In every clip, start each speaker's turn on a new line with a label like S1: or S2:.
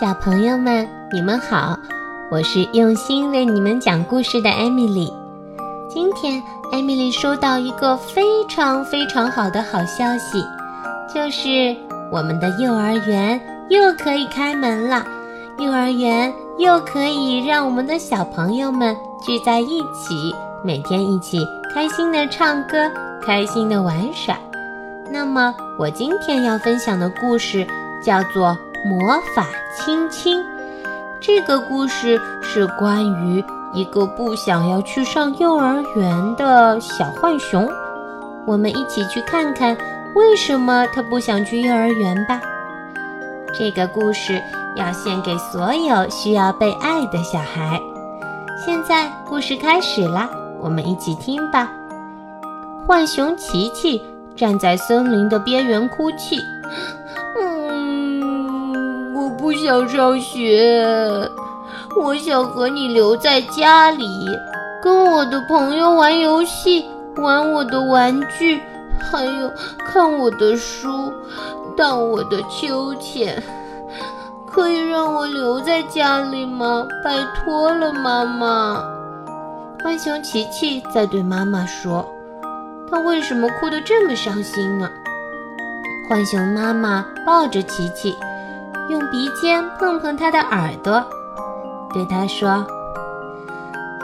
S1: 小朋友们，你们好，我是用心为你们讲故事的艾米丽。今天，艾米丽收到一个非常非常好的好消息，就是我们的幼儿园又可以开门了。幼儿园又可以让我们的小朋友们聚在一起，每天一起开心的唱歌，开心的玩耍。那么，我今天要分享的故事叫做。魔法亲亲，这个故事是关于一个不想要去上幼儿园的小浣熊。我们一起去看看为什么他不想去幼儿园吧。这个故事要献给所有需要被爱的小孩。现在故事开始啦，我们一起听吧。浣熊琪琪站在森林的边缘哭泣。
S2: 不想上学，我想和你留在家里，跟我的朋友玩游戏，玩我的玩具，还有看我的书，荡我的秋千。可以让我留在家里吗？拜托了，妈妈。
S1: 浣熊琪琪在对妈妈说：“他为什么哭得这么伤心呢？”浣熊妈妈抱着琪琪。用鼻尖碰碰他的耳朵，对他说：“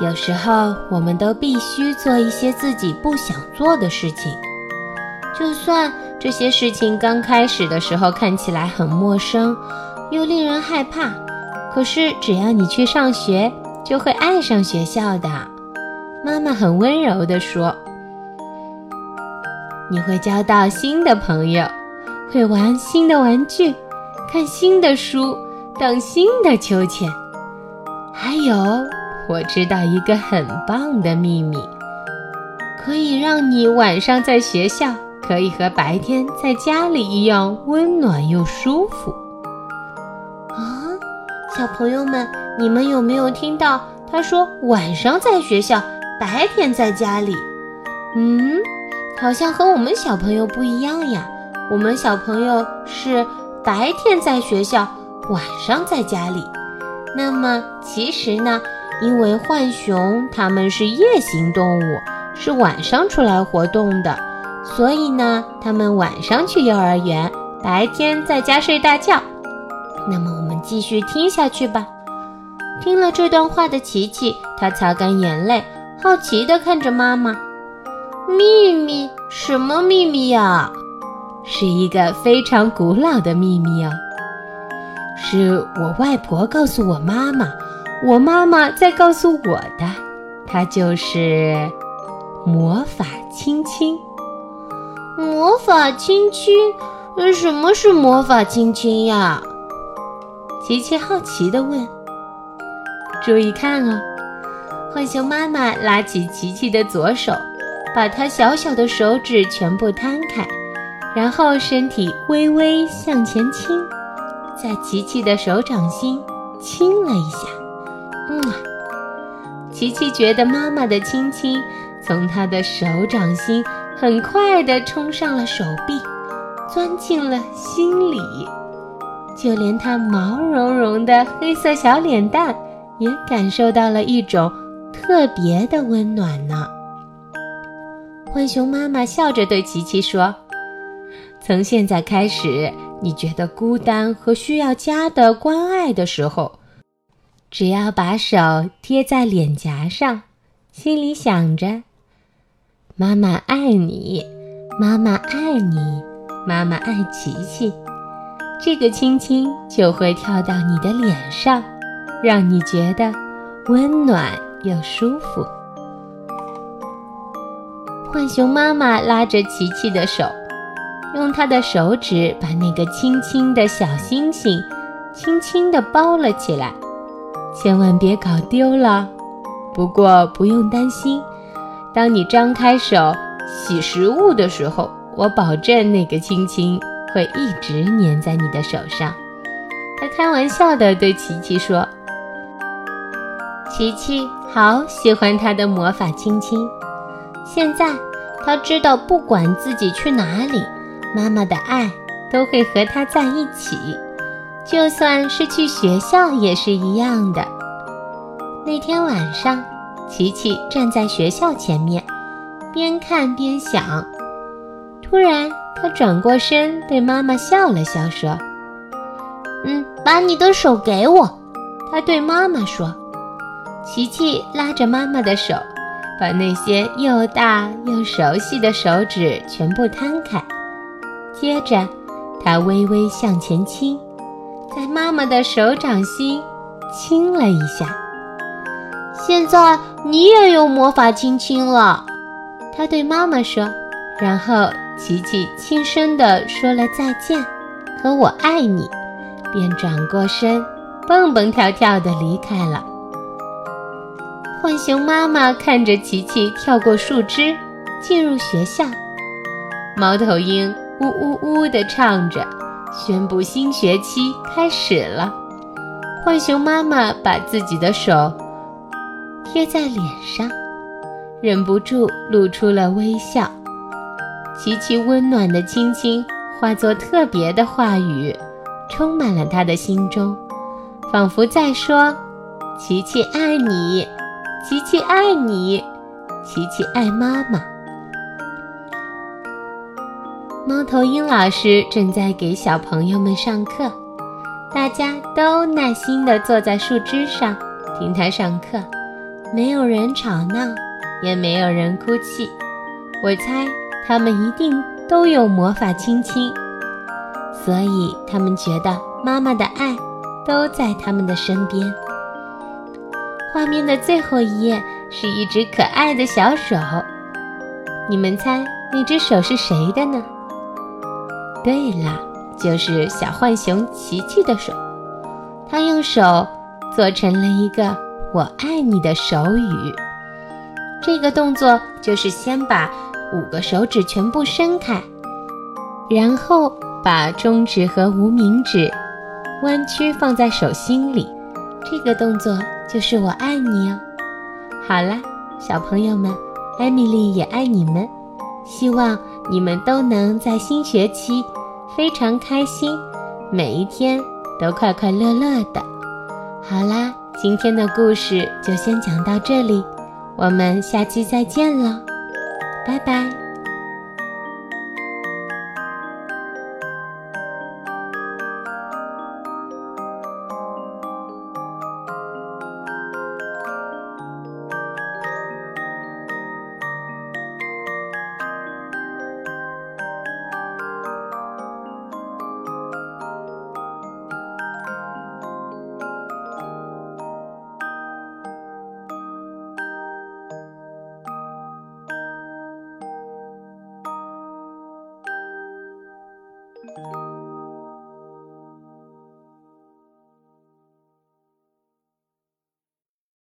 S1: 有时候我们都必须做一些自己不想做的事情，就算这些事情刚开始的时候看起来很陌生，又令人害怕。可是只要你去上学，就会爱上学校的。”妈妈很温柔地说：“你会交到新的朋友，会玩新的玩具。”看新的书，荡新的秋千，还有我知道一个很棒的秘密，可以让你晚上在学校可以和白天在家里一样温暖又舒服。啊，小朋友们，你们有没有听到？他说晚上在学校，白天在家里。嗯，好像和我们小朋友不一样呀。我们小朋友是。白天在学校，晚上在家里。那么其实呢，因为浣熊它们是夜行动物，是晚上出来活动的，所以呢，它们晚上去幼儿园，白天在家睡大觉。那么我们继续听下去吧。听了这段话的琪琪，她擦干眼泪，好奇地看着妈妈。
S2: 秘密？什么秘密呀？
S1: 是一个非常古老的秘密哦，是我外婆告诉我妈妈，我妈妈再告诉我的，它就是魔法亲亲。
S2: 魔法亲亲？什么是魔法亲亲呀？
S1: 琪琪好奇地问。注意看哦，浣熊妈妈拉起琪琪的左手，把她小小的手指全部摊开。然后身体微微向前倾，在琪琪的手掌心亲了一下。嗯，琪琪觉得妈妈的亲亲从她的手掌心很快地冲上了手臂，钻进了心里，就连她毛茸茸的黑色小脸蛋也感受到了一种特别的温暖呢。浣熊妈妈笑着对琪琪说。从现在开始，你觉得孤单和需要家的关爱的时候，只要把手贴在脸颊上，心里想着“妈妈爱你，妈妈爱你，妈妈爱琪琪”，这个亲亲就会跳到你的脸上，让你觉得温暖又舒服。浣熊妈妈拉着琪琪的手。用他的手指把那个轻轻的小星星轻轻地包了起来，千万别搞丢了。不过不用担心，当你张开手洗食物的时候，我保证那个亲亲会一直粘在你的手上。他开玩笑地对琪琪说：“琪琪好喜欢他的魔法亲亲，现在他知道不管自己去哪里。”妈妈的爱都会和他在一起，就算是去学校也是一样的。那天晚上，琪琪站在学校前面，边看边想。突然，他转过身对妈妈笑了笑，说：“
S2: 嗯，把你的手给我。”
S1: 他对妈妈说。琪琪拉着妈妈的手，把那些又大又熟悉的手指全部摊开，接着，他微微向前倾，在妈妈的手掌心亲了一下。
S2: 现在你也有魔法亲亲了，
S1: 他对妈妈说。然后，琪琪轻声地说了再见和我爱你，便转过身，蹦蹦跳跳地离开了。浣熊妈妈看着琪琪跳过树枝，进入学校。猫头鹰呜呜呜地唱着，宣布新学期开始了。浣熊妈妈把自己的手贴在脸上，忍不住露出了微笑。琪琪温暖的亲亲化作特别的话语，充满了他的心中，仿佛在说：“琪琪爱你，琪琪爱你，琪琪爱妈妈。”猫头鹰老师正在给小朋友们上课，大家都耐心地坐在树枝上听他上课，没有人吵闹，也没有人哭泣。我猜。他们一定都有魔法亲亲，所以他们觉得妈妈的爱都在他们的身边。画面的最后一页是一只可爱的小手，你们猜那只手是谁的呢？对了，就是小浣熊琪琪的手。他用手做成了一个“我爱你”的手语。这个动作就是先把。五个手指全部伸开，然后把中指和无名指弯曲放在手心里。这个动作就是“我爱你”哦。好啦，小朋友们，艾米丽也爱你们。希望你们都能在新学期非常开心，每一天都快快乐乐的。好啦，今天的故事就先讲到这里，我们下期再见了。拜拜。